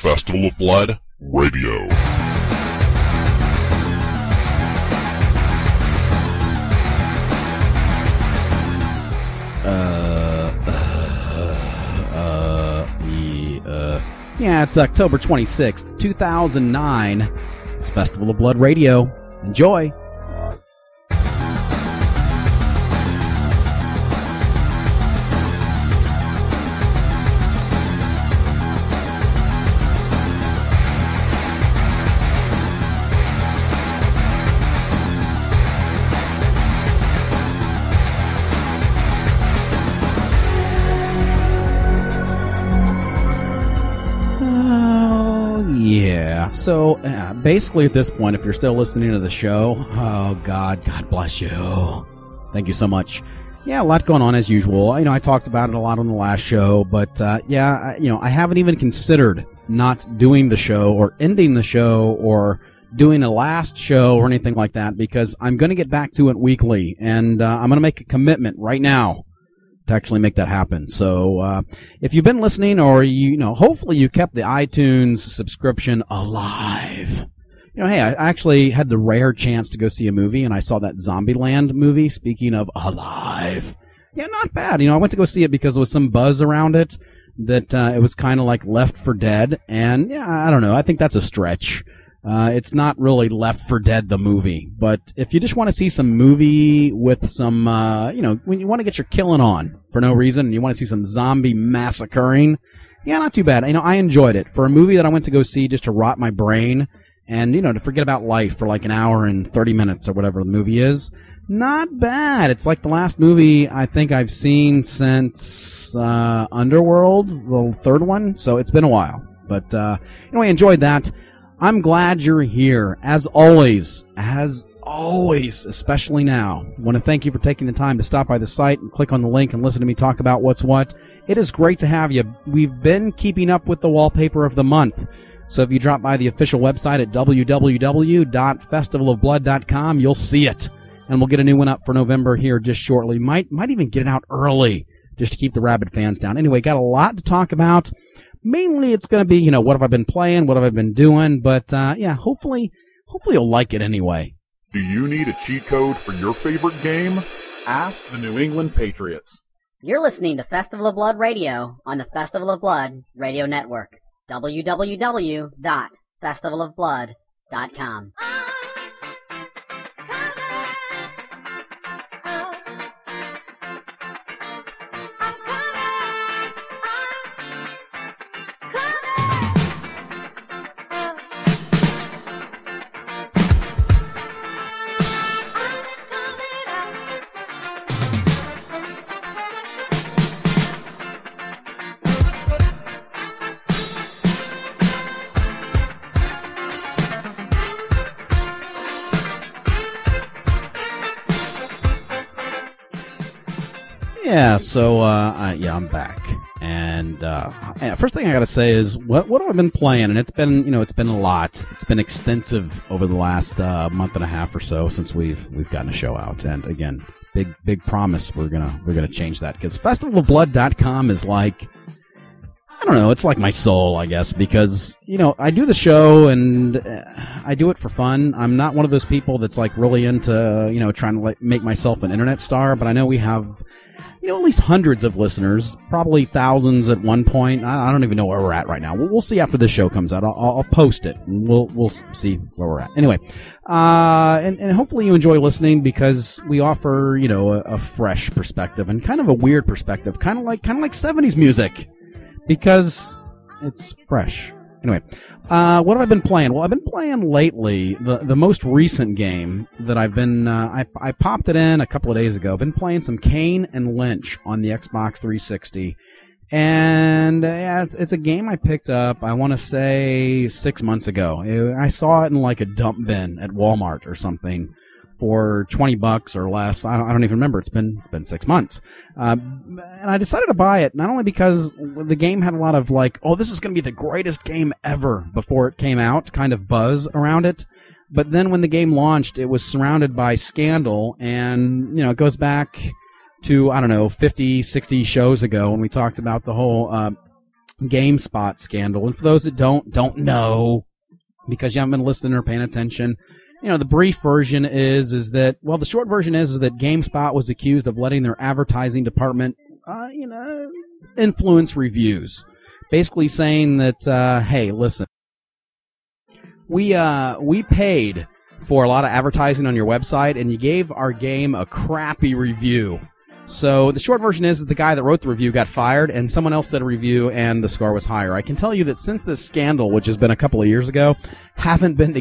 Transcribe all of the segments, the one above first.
Festival of Blood Radio. Uh, uh, uh, uh, yeah, it's October 26th, 2009. It's Festival of Blood Radio. Enjoy. Yeah. So, uh, basically, at this point, if you're still listening to the show, oh, God, God bless you. Thank you so much. Yeah, a lot going on as usual. You know, I talked about it a lot on the last show, but, uh, yeah, I, you know, I haven't even considered not doing the show or ending the show or doing a last show or anything like that because I'm going to get back to it weekly and, uh, I'm going to make a commitment right now to actually make that happen. So, uh, if you've been listening or you, you know, hopefully you kept the iTunes subscription alive. You know, hey, I actually had the rare chance to go see a movie and I saw that Zombieland movie. Speaking of alive. Yeah, not bad. You know, I went to go see it because there was some buzz around it that, uh, it was kind of like Left 4 Dead. And yeah, I don't know. I think that's a stretch. Uh, it's not really Left 4 Dead the movie, but if you just want to see some movie with some, uh, you know, when you want to get your killing on for no reason, and you want to see some zombie massacring, yeah, not too bad. You know, I enjoyed it for a movie that I went to go see just to rot my brain and you know to forget about life for like an hour and thirty minutes or whatever the movie is. Not bad. It's like the last movie I think I've seen since uh, Underworld, the third one. So it's been a while, but uh, anyway, I enjoyed that. I'm glad you're here. As always, as always, especially now, I want to thank you for taking the time to stop by the site and click on the link and listen to me talk about what's what. It is great to have you. We've been keeping up with the wallpaper of the month. So if you drop by the official website at www.festivalofblood.com, you'll see it. And we'll get a new one up for November here just shortly. Might, might even get it out early just to keep the rabid fans down. Anyway, got a lot to talk about mainly it's going to be, you know, what have I been playing? What have I been doing? But, uh, yeah, hopefully, hopefully you'll like it anyway. Do you need a cheat code for your favorite game? Ask the New England Patriots. You're listening to Festival of Blood Radio on the Festival of Blood Radio Network. www.festivalofblood.com. so, uh, I, yeah, I'm back. And, uh, first thing I gotta say is, what, what have I been playing? And it's been, you know, it's been a lot. It's been extensive over the last, uh, month and a half or so since we've, we've gotten a show out. And again, big, big promise we're gonna, we're gonna change that. Cause festivalofblood.com is like, I don't know. It's like my soul, I guess, because you know I do the show and uh, I do it for fun. I'm not one of those people that's like really into you know trying to like make myself an internet star. But I know we have you know at least hundreds of listeners, probably thousands at one point. I, don't even know where we're at right now. We'll, see after this show comes out. I'll, I'll post it and we'll we'll see where we're at. Anyway, uh, and and hopefully you enjoy listening because we offer you know a, a fresh perspective and kind of a weird perspective, kind of like kind of like '70s music because it's fresh. Anyway, uh, what have I been playing? Well, I've been playing lately. The the most recent game that I've been uh, I I popped it in a couple of days ago. I've been playing some Kane and Lynch on the Xbox 360, and yeah, it's, it's a game I picked up. I want to say six months ago. I saw it in like a dump bin at Walmart or something for 20 bucks or less. I don't, I don't even remember. It's been been six months. Uh, and I decided to buy it not only because the game had a lot of like, oh, this is going to be the greatest game ever before it came out, kind of buzz around it. But then when the game launched, it was surrounded by scandal and, you know, it goes back to, I don't know, 50, 60 shows ago when we talked about the whole, uh, GameSpot scandal. And for those that don't don't know, because you haven't been listening or paying attention, you know the brief version is is that well the short version is is that GameSpot was accused of letting their advertising department, uh, you know, influence reviews, basically saying that uh, hey listen, we uh we paid for a lot of advertising on your website and you gave our game a crappy review. So the short version is that the guy that wrote the review got fired and someone else did a review and the score was higher. I can tell you that since this scandal, which has been a couple of years ago, haven't been to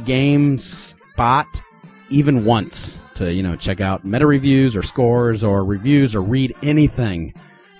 GameSpot even once to, you know, check out meta reviews or scores or reviews or read anything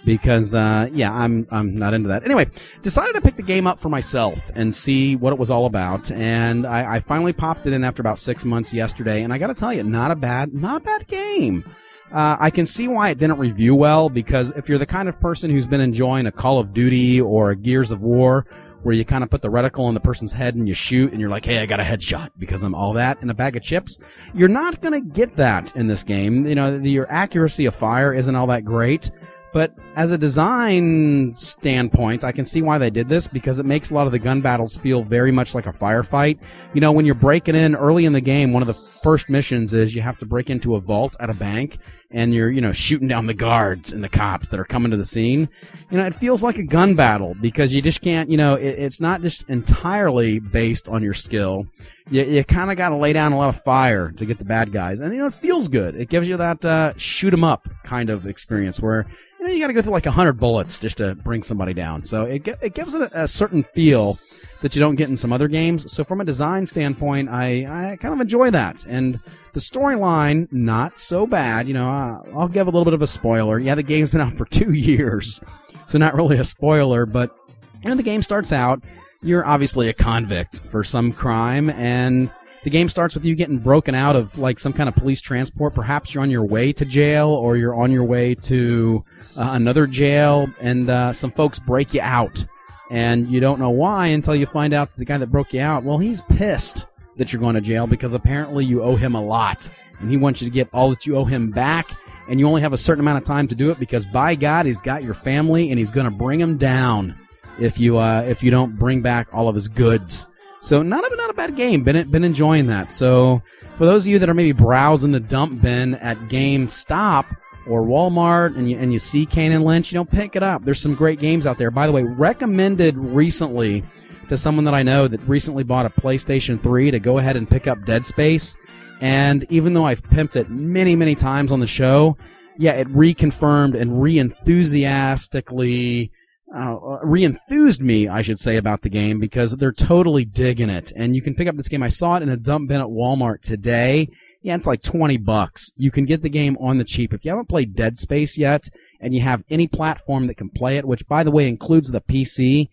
because uh, yeah, I'm I'm not into that. Anyway, decided to pick the game up for myself and see what it was all about, and I, I finally popped it in after about six months yesterday, and I got to tell you, not a bad not a bad game. Uh, I can see why it didn't review well because if you're the kind of person who's been enjoying a Call of Duty or a Gears of War, where you kind of put the reticle on the person's head and you shoot and you're like, hey, I got a headshot because I'm all that in a bag of chips. You're not going to get that in this game. You know, the, your accuracy of fire isn't all that great. But as a design standpoint, I can see why they did this because it makes a lot of the gun battles feel very much like a firefight. You know, when you're breaking in early in the game, one of the first missions is you have to break into a vault at a bank and you're, you know, shooting down the guards and the cops that are coming to the scene. You know, it feels like a gun battle because you just can't, you know, it, it's not just entirely based on your skill. You, you kind of got to lay down a lot of fire to get the bad guys. And, you know, it feels good. It gives you that, uh, shoot 'em up kind of experience where, you know, you got to go through like a hundred bullets just to bring somebody down. So it it gives it a, a, certain feel that you don't get in some other games. So from a design standpoint, I I kind of enjoy that. And the storyline not so bad. You know, I'll give a little bit of a spoiler. Yeah, the game's been out for two years, so not really a spoiler. But you know, the game starts out. You're obviously a convict for some crime, and the game starts with you getting broken out of like some kind of police transport. Perhaps you're on your way to jail or you're on your way to uh, another jail, and uh, some folks break you out. And you don't know why until you find out the guy that broke you out, well, he's pissed that you're going to jail because apparently you owe him a lot. And he wants you to get all that you owe him back. And you only have a certain amount of time to do it because by God, he's got your family and he's going to bring them down if you, uh, if you don't bring back all of his goods. So not a, not a bad game. Been been enjoying that. So for those of you that are maybe browsing the dump bin at GameStop or Walmart and you and you see and Lynch, you know, pick it up. There's some great games out there. By the way, recommended recently to someone that I know that recently bought a PlayStation 3 to go ahead and pick up Dead Space. And even though I've pimped it many, many times on the show, yeah, it reconfirmed and re-enthusiastically uh, re-enthused me, I should say, about the game because they're totally digging it. And you can pick up this game. I saw it in a dump bin at Walmart today. Yeah, it's like 20 bucks. You can get the game on the cheap. If you haven't played Dead Space yet and you have any platform that can play it, which by the way includes the PC,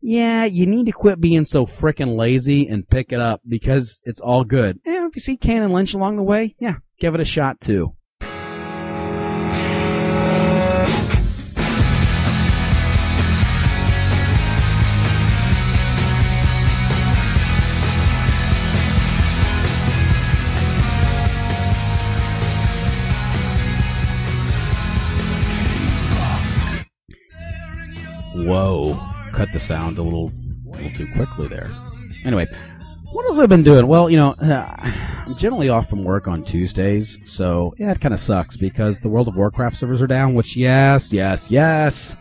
yeah, you need to quit being so frickin' lazy and pick it up because it's all good. And if you see and Lynch along the way, yeah, give it a shot too. Whoa. Cut the sound a little, a little too quickly there. Anyway, what else I've been doing? Well, you know, I'm generally off from work on Tuesdays, so yeah, it kind of sucks because the World of Warcraft servers are down, which, yes, yes, yes.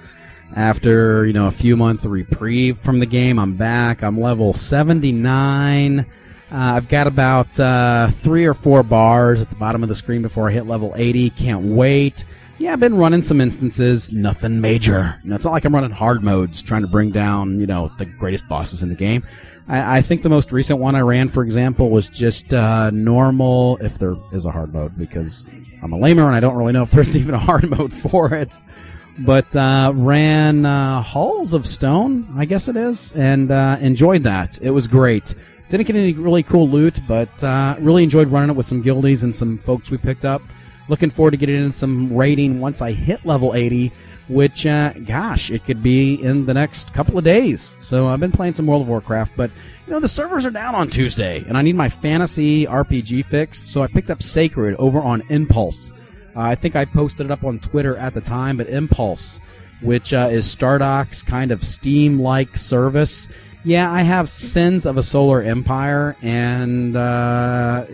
After, you know, a few month reprieve from the game, I'm back. I'm level 79. Uh, I've got about uh, three or four bars at the bottom of the screen before I hit level 80. Can't wait. Yeah, I've been running some instances, nothing major. You know, it's not like I'm running hard modes trying to bring down, you know, the greatest bosses in the game. I, I think the most recent one I ran, for example, was just uh, normal, if there is a hard mode, because I'm a lamer and I don't really know if there's even a hard mode for it. But uh, ran uh, Halls of Stone, I guess it is, and uh, enjoyed that. It was great. Didn't get any really cool loot, but uh, really enjoyed running it with some guildies and some folks we picked up. Looking forward to getting in some raiding once I hit level 80, which, uh, gosh, it could be in the next couple of days. So I've been playing some World of Warcraft, but you know the servers are down on Tuesday, and I need my fantasy RPG fix. So I picked up Sacred over on Impulse. Uh, I think I posted it up on Twitter at the time, but Impulse which uh, is Stardock's kind of Steam-like service. Yeah, I have Sins of a Solar Empire, and uh,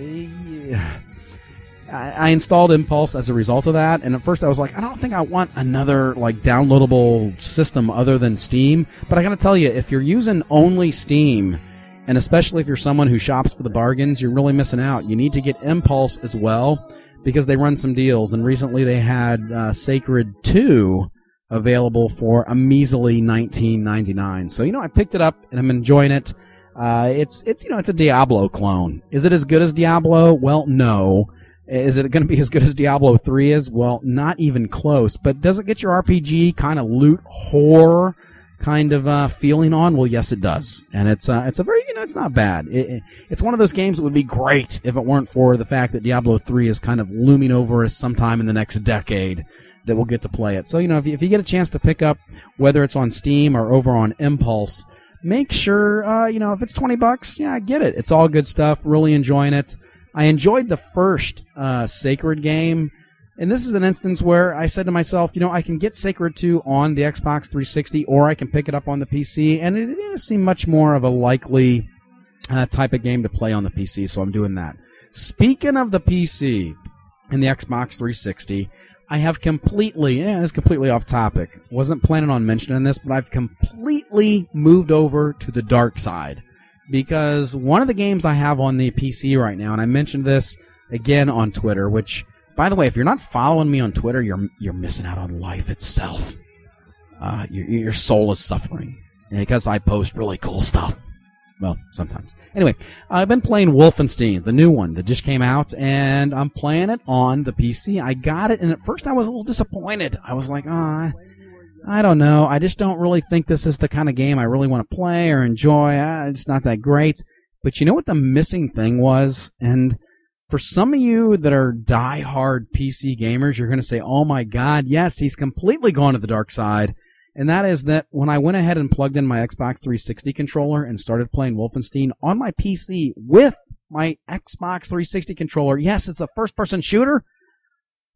I, I installed Impulse as a result of that. And at first, I was like, I don't think I want another like downloadable system other than Steam. But I got to tell you, if you're using only Steam, and especially if you're someone who shops for the bargains, you're really missing out. You need to get Impulse as well because they run some deals. And recently, they had uh, Sacred Two available for a measly 19.99. So you know, I picked it up and I'm enjoying it. Uh, it's it's you know it's a Diablo clone. Is it as good as Diablo? Well, no. Is it going to be as good as Diablo 3 is? Well, not even close. But does it get your RPG kind of loot horror kind of uh, feeling on? Well, yes, it does, and it's uh, it's a very you know it's not bad. It, it, it's one of those games that would be great if it weren't for the fact that Diablo 3 is kind of looming over us sometime in the next decade that we'll get to play it. So you know if you, if you get a chance to pick up whether it's on Steam or over on Impulse, make sure uh, you know if it's twenty bucks, yeah, get it. It's all good stuff. Really enjoying it. I enjoyed the first uh, Sacred game. And this is an instance where I said to myself, you know, I can get Sacred 2 on the Xbox 360 or I can pick it up on the PC. And it, it seemed much more of a likely uh, type of game to play on the PC, so I'm doing that. Speaking of the PC and the Xbox 360, I have completely, yeah, it's completely off topic. Wasn't planning on mentioning this, but I've completely moved over to the dark side because one of the games I have on the PC right now, and I mentioned this again on Twitter, which, by the way, if you're not following me on Twitter, you're you're missing out on life itself. Uh, your, your soul is suffering because I post really cool stuff. Well, sometimes. Anyway, I've been playing Wolfenstein, the new one that just came out, and I'm playing it on the PC. I got it, and at first I was a little disappointed. I was like, ah. I don't know. I just don't really think this is the kind of game I really want to play or enjoy. It's not that great. But you know what the missing thing was? And for some of you that are die-hard PC gamers, you're going to say, oh my god, yes, he's completely gone to the dark side. And that is that when I went ahead and plugged in my Xbox 360 controller and started playing Wolfenstein on my PC with my Xbox 360 controller, yes, it's a first person shooter,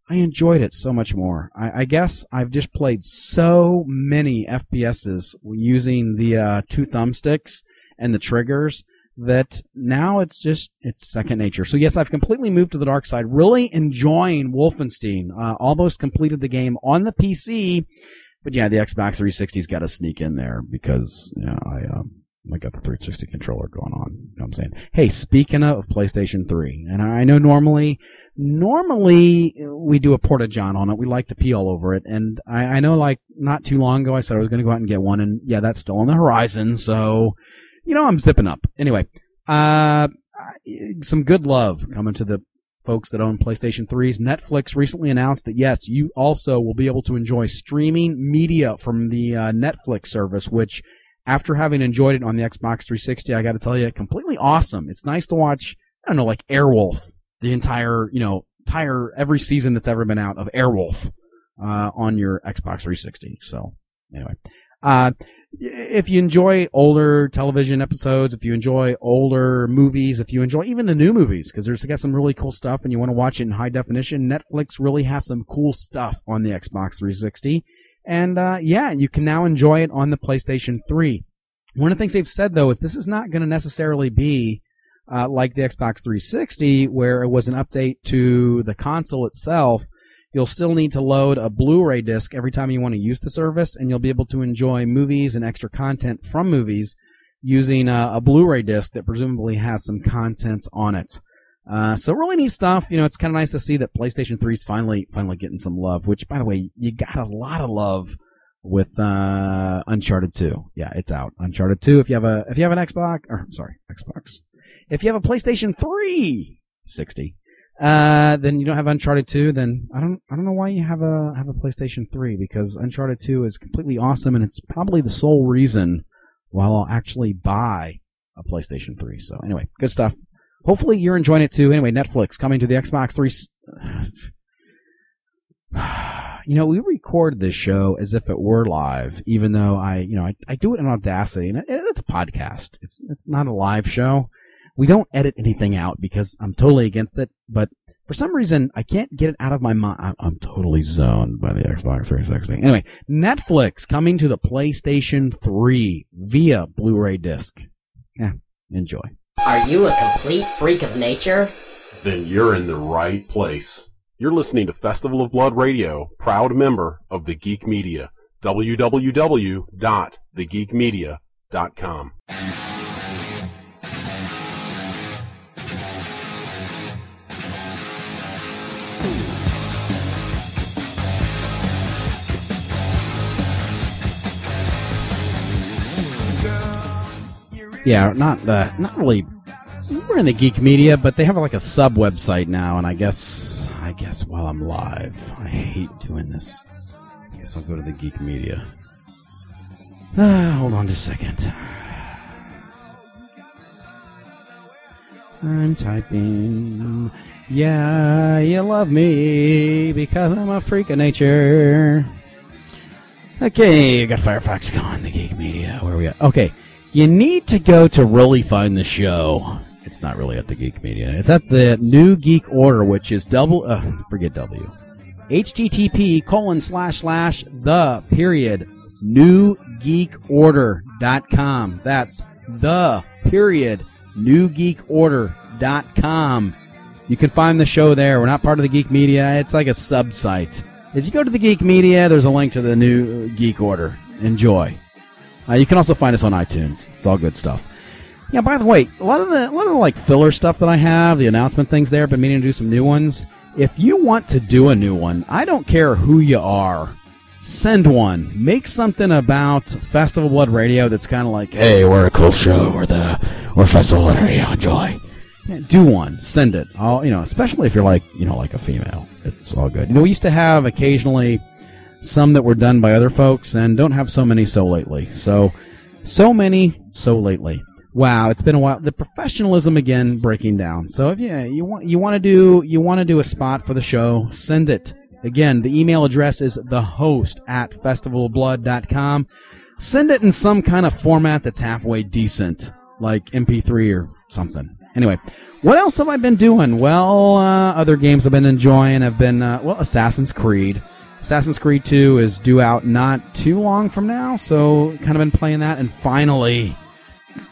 I enjoyed it so much more. I, I, guess I've just played so many FPSs using the uh, two thumbsticks and the triggers that now it's just it's second nature. So yes, I've completely moved to the dark side. Really enjoying Wolfenstein. Uh, almost completed the game on the PC, but yeah, the Xbox 360's got to sneak in there because you know, I um, I got the 360 controller going on. You know what I'm saying? Hey, speaking of PlayStation 3, and I know normally Normally, we do a porta john on it. We like to pee all over it. And I, I know, like, not too long ago, I said I was going to go out and get one. And yeah, that's still on the horizon. So, you know, I'm zipping up. Anyway, uh, some good love coming to the folks that own PlayStation 3s. Netflix recently announced that yes, you also will be able to enjoy streaming media from the uh, Netflix service, which after having enjoyed it on the Xbox 360, I got to tell you, completely awesome. It's nice to watch, I don't know, like Airwolf the entire, you know, entire every season that's ever been out of Airwolf uh, on your Xbox 360. So anyway, uh, if you enjoy older television episodes, if you enjoy older movies, if you enjoy even the new movies, because there's got some really cool stuff, and you want to watch it in high definition, Netflix really has some cool stuff on the Xbox 360. And uh, yeah, you can now enjoy it on the PlayStation 3. One of the things they've said though is this is not going to necessarily be uh, like the Xbox 360, where it was an update to the console itself, you'll still need to load a Blu-ray disc every time you want to use the service, and you'll be able to enjoy movies and extra content from movies using a, a Blu-ray disc that presumably has some content on it. Uh, so really neat stuff. You know, it's kind of nice to see that PlayStation 3 is finally finally getting some love. Which, by the way, you got a lot of love with uh, Uncharted 2. Yeah, it's out. Uncharted 2. If you have a if you have an Xbox, or sorry, Xbox. If you have a PlayStation 360, uh, then you don't have Uncharted 2, then I don't I don't know why you have a have a PlayStation 3 because Uncharted 2 is completely awesome and it's probably the sole reason why I'll actually buy a PlayStation 3. So anyway, good stuff. Hopefully you're enjoying it too. Anyway, Netflix coming to the Xbox 3 you know, we record this show as if it were live, even though I, you know, I, I do it in Audacity, and it, it's a podcast. It's it's not a live show we don't edit anything out because I'm totally against it. But For some reason, I can't get it out of my mind. I'm, I'm totally zoned by the Xbox 360. Anyway, Netflix coming to the PlayStation 3 via Blu-ray disc. Yeah, enjoy. Are you a complete freak of nature? Then you're in the right place. You're listening to Festival of Blood Radio, proud member of the Geek Media. www.thegeekmedia.com. Yeah, not uh, not really. We're in the geek media, but they have like a sub website now, and I guess I guess while I'm live, I hate doing this. I guess I'll go to the geek media. Ah, hold on just a second. I'm typing. Yeah, you love me because I'm a freak of nature. Okay, I got Firefox going. The geek media. Where are we at? Okay. You need to go to really find the show. It's not really at the Geek Media. It's at the New Geek Order, which is double. Uh, forget W. HTTP colon slash slash the period new geek order dot com. That's the period new geek order dot com. You can find the show there. We're not part of the Geek Media. It's like a sub site. If you go to the Geek Media, there's a link to the new Geek Order. Enjoy. Uh, you can also find us on iTunes. It's all good stuff. Yeah. By the way, a lot of the a lot of the like filler stuff that I have, the announcement things there. I've been meaning to do some new ones. If you want to do a new one, I don't care who you are. Send one. Make something about Festival Blood Radio that's kind of like, hey, we're a cool show. We're the we're Festival Blood Radio. Enjoy. Yeah, do one. Send it. I'll, you know, especially if you're like, you know, like a female. It's all good. You know, we used to have occasionally some that were done by other folks, and don't have so many so lately. So, so many so lately. Wow, it's been a while. The professionalism again breaking down. So if yeah, you want you want to do you want to do a spot for the show, send it. Again, the email address is the host at festivalblood.com. Send it in some kind of format that's halfway decent, like MP3 or something. Anyway, what else have I been doing? Well, uh, other games I've been enjoying have been, uh, well, Assassin's Creed. Assassin's Creed 2 is due out not too long from now, so kind of been playing that, and finally,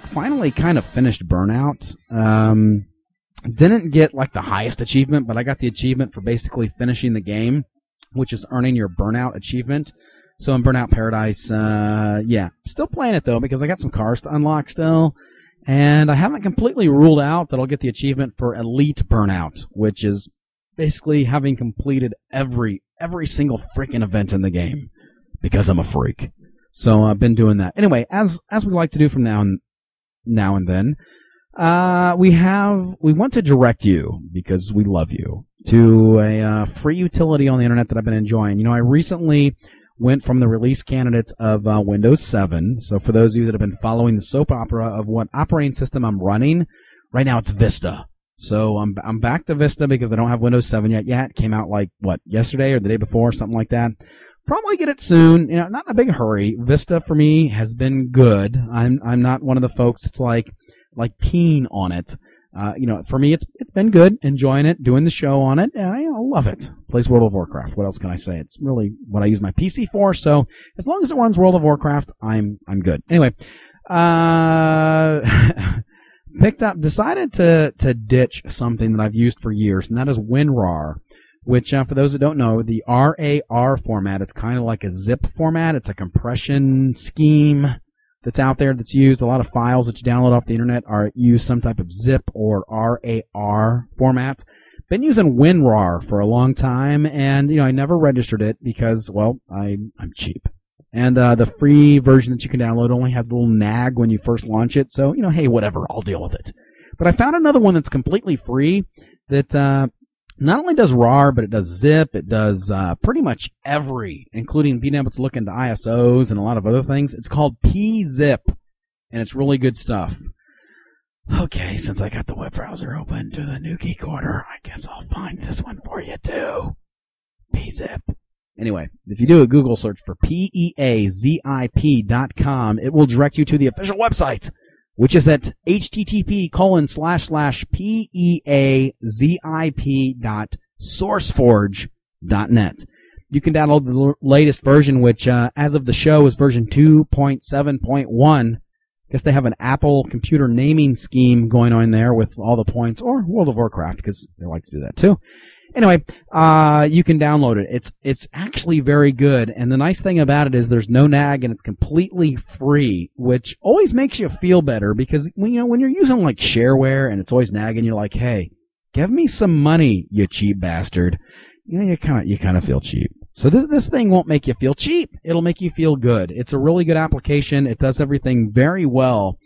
finally kind of finished Burnout. Um, didn't get like the highest achievement, but I got the achievement for basically finishing the game, which is earning your Burnout achievement. So in Burnout Paradise, uh, yeah, still playing it though because I got some cars to unlock still. And I haven't completely ruled out that I'll get the achievement for Elite Burnout, which is basically having completed every every single freaking event in the game because I'm a freak. So I've been doing that. Anyway, as as we like to do from now and now and then, uh, we have we want to direct you because we love you to a uh, free utility on the internet that I've been enjoying. You know, I recently went from the release candidates of uh, Windows 7. So for those of you that have been following the soap opera of what operating system I'm running, right now it's Vista. So I'm I'm back to Vista because I don't have Windows 7 yet. Yet came out like what yesterday or the day before, something like that. Probably get it soon. You know, not in a big hurry. Vista for me has been good. I'm I'm not one of the folks that's like like peeing on it. Uh, you know, for me, it's it's been good, enjoying it, doing the show on it. I you know, love it. Plays World of Warcraft. What else can I say? It's really what I use my PC for. So as long as it runs World of Warcraft, I'm I'm good. Anyway, uh, picked up, decided to to ditch something that I've used for years, and that is WinRAR. Which, uh, for those that don't know, the RAR format is kind of like a zip format. It's a compression scheme that's out there that's used. A lot of files that you download off the internet are use some type of zip or RAR format. Been using WinRAR for a long time, and you know I never registered it because, well, I I'm cheap. And uh, the free version that you can download only has a little nag when you first launch it. So, you know, hey, whatever, I'll deal with it. But I found another one that's completely free that uh, not only does RAR, but it does zip. It does uh, pretty much every, including being able to look into ISOs and a lot of other things. It's called PeaZip, and it's really good stuff. Okay, since I got the web browser open to the geek order, I guess I'll find this one for you too. PeaZip. Anyway, if you do a Google search for P-E-A-Z-I-P dot com, it will direct you to the official website which is at http colon slash slash p-e-a-z-i-p dot sourceforge dot net. You can download the l- latest version, which uh, as of the show is version 2.7.1. I Guess they have an Apple computer naming scheme going on there with all the points, or World of Warcraft because they like to do that too. Anyway, uh, you can download it. It's it's actually very good, and the nice thing about it is there's no nag and it's completely free, which always makes you feel better because when you know when you're using like shareware and it's always nagging, you're like, hey, give me some money, you cheap bastard. You know, you kind of you kind of feel cheap. So this this thing won't make you feel cheap. It'll make you feel good. It's a really good application. It does everything very well.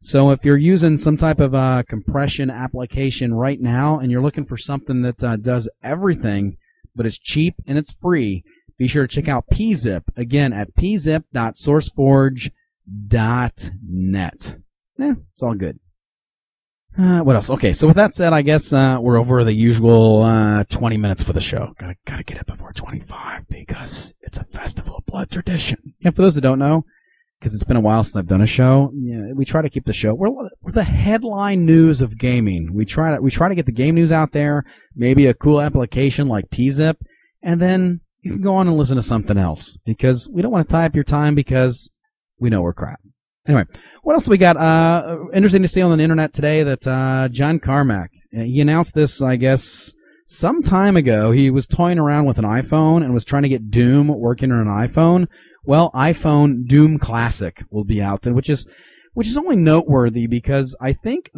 So if you're using some type of uh, compression application right now and you're looking for something that uh, does everything, but it's cheap and it's free, be sure to check out PeaZip again at peazip.sourceforge.net. Yeah, it's all good. Uh, what else? Okay, so with that said, I guess uh, we're over the usual uh, 20 minutes for the show. Gotta gotta get it before 25 because it's a festival of blood tradition. Yeah, for those that don't know, because it's been a while since I've done a show. Yeah, we try to keep the show. We're, we're the headline news of gaming. We try to we try to get the game news out there. Maybe a cool application like PeaZip, and then you can go on and listen to something else because we don't want to tie up your time because we know we're crap. Anyway, what else we got? Uh, interesting to see on the internet today that uh, John Carmack he announced this, I guess, some time ago. He was toying around with an iPhone and was trying to get Doom working on an iPhone. Well, iPhone Doom Classic will be out, which is which is only noteworthy because I think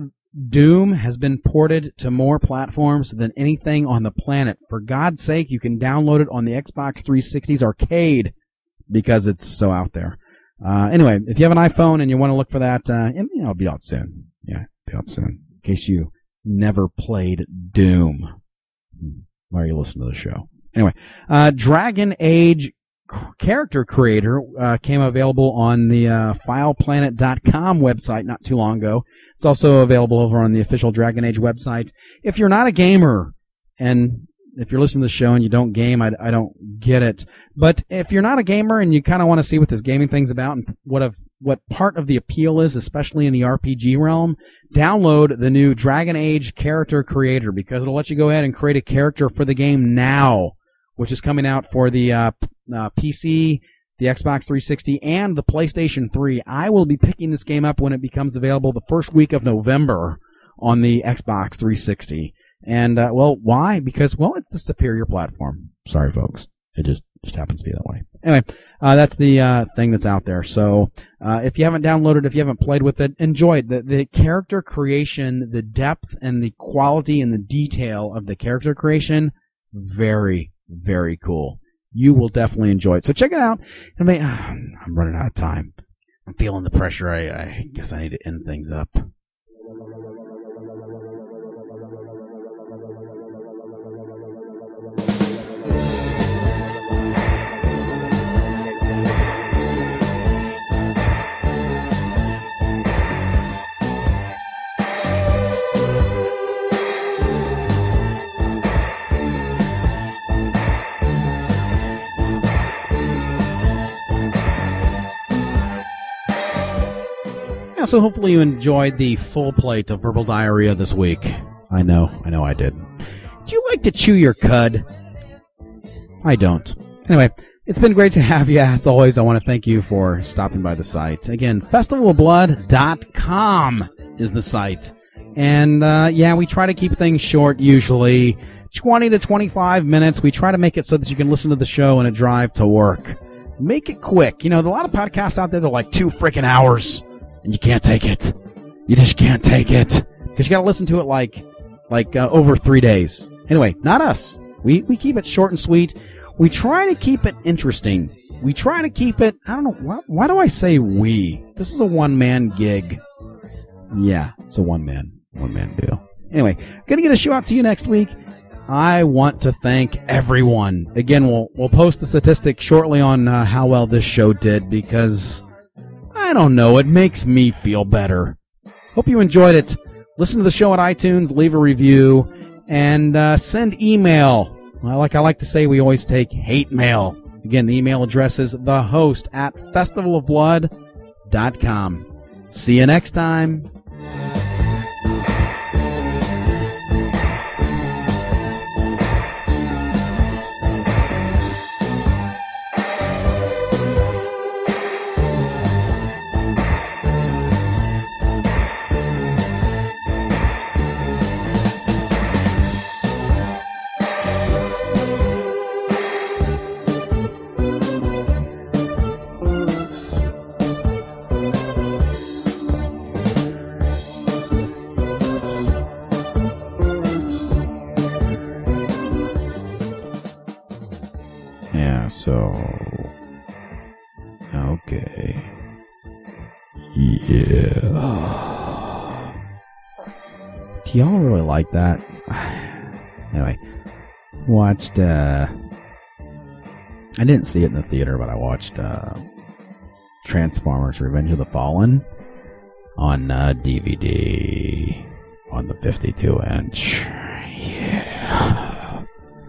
Doom has been ported to more platforms than anything on the planet. For God's sake, you can download it on the Xbox 360's arcade because it's so out there. Uh, anyway, if you have an iPhone and you want to look for that, uh, and, you know, it'll be out soon. Yeah, be out soon. In case you never played Doom. Why are you listening to the show? Anyway, uh, Dragon Age character creator uh, came available on the uh, fileplanet.com website not too long ago. It's also available over on the official Dragon Age website. If you're not a gamer, and if you're listening to the show and you don't game, I, I don't get it. But if you're not a gamer and you kind of want to see what this gaming thing's about and what of what part of the appeal is, especially in the RPG realm, download the new Dragon Age character creator because it'll let you go ahead and create a character for the game now, which is coming out for the uh, uh, PC, the Xbox 360, and the PlayStation 3. I will be picking this game up when it becomes available the first week of November on the Xbox 360. And uh, well, why? Because well, it's the superior platform. Sorry, folks. It just just happens to be that way. Anyway, uh, that's the uh, thing that's out there. So uh, if you haven't downloaded, if you haven't played with it, enjoy it. The, the character creation, the depth and the quality and the detail of the character creation, very very cool. You will definitely enjoy it. So check it out. I mean, I'm running out of time. I'm feeling the pressure. I, I guess I need to end things up. So hopefully you enjoyed the full plate of verbal diarrhea this week. I know, I know I did. Do you like to chew your cud? I don't. Anyway, it's been great to have you. As always, I want to thank you for stopping by the site. Again, festivalofblood.com is the site. And, uh, yeah, we try to keep things short usually. 20 to 25 minutes. We try to make it so that you can listen to the show in a drive to work. Make it quick. You know, a lot of podcasts out there, they're like two freaking hours and you can't take it. You just can't take it because you got to listen to it like like uh, over three days. Anyway, not us. We we keep it short and sweet. We try to keep it interesting. We try to keep it. I don't know why, why do I say we. This is a one man gig. Yeah, it's a one man one man deal. Anyway, gonna get a show out to you next week. I want to thank everyone. Again, we'll we'll post the statistic shortly on uh, how well this show did because I don't know. It makes me feel better. Hope you enjoyed it. Listen to the show at iTunes, leave a review, and uh, send email. Well, like I like to say, we always take hate mail. Again, the email address is thehost at festivalofblood.com. See you next time. Y'all really like that? anyway, watched, uh. I didn't see it in the theater, but I watched, uh. Transformers Revenge of the Fallen on uh, DVD on the 52 inch. Yeah.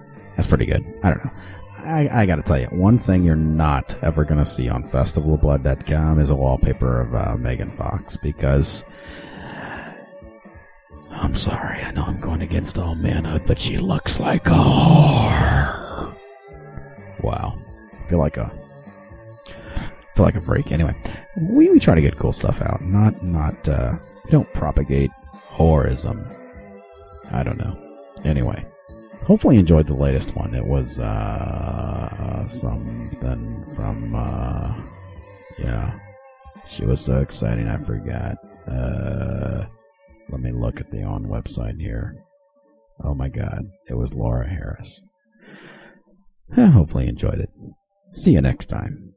That's pretty good. I don't know. I, I gotta tell you, one thing you're not ever gonna see on festivalblood.com is a wallpaper of uh, Megan Fox because I'm sorry, I know I'm going against all manhood, but she looks like a whore. Wow, I feel like a feel like a freak. Anyway, we, we try to get cool stuff out, not not uh, we don't propagate whoreism. I don't know. Anyway hopefully enjoyed the latest one. It was uh, something from uh, yeah. She was so exciting, I forgot. Uh, let me look at the on website here. Oh my god, it was Laura Harris. Eh, hopefully you enjoyed it. See you next time.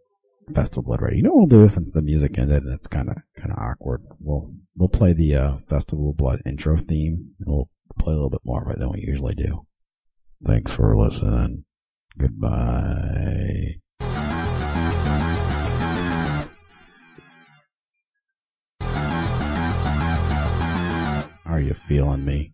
Festival Blood Radio. You know what we'll do since the music ended and it's kind of kind of awkward. We'll we'll play the uh, Festival Blood intro theme. And we'll play a little bit more of it than we usually do. Thanks for listening. Goodbye. You're feeling me.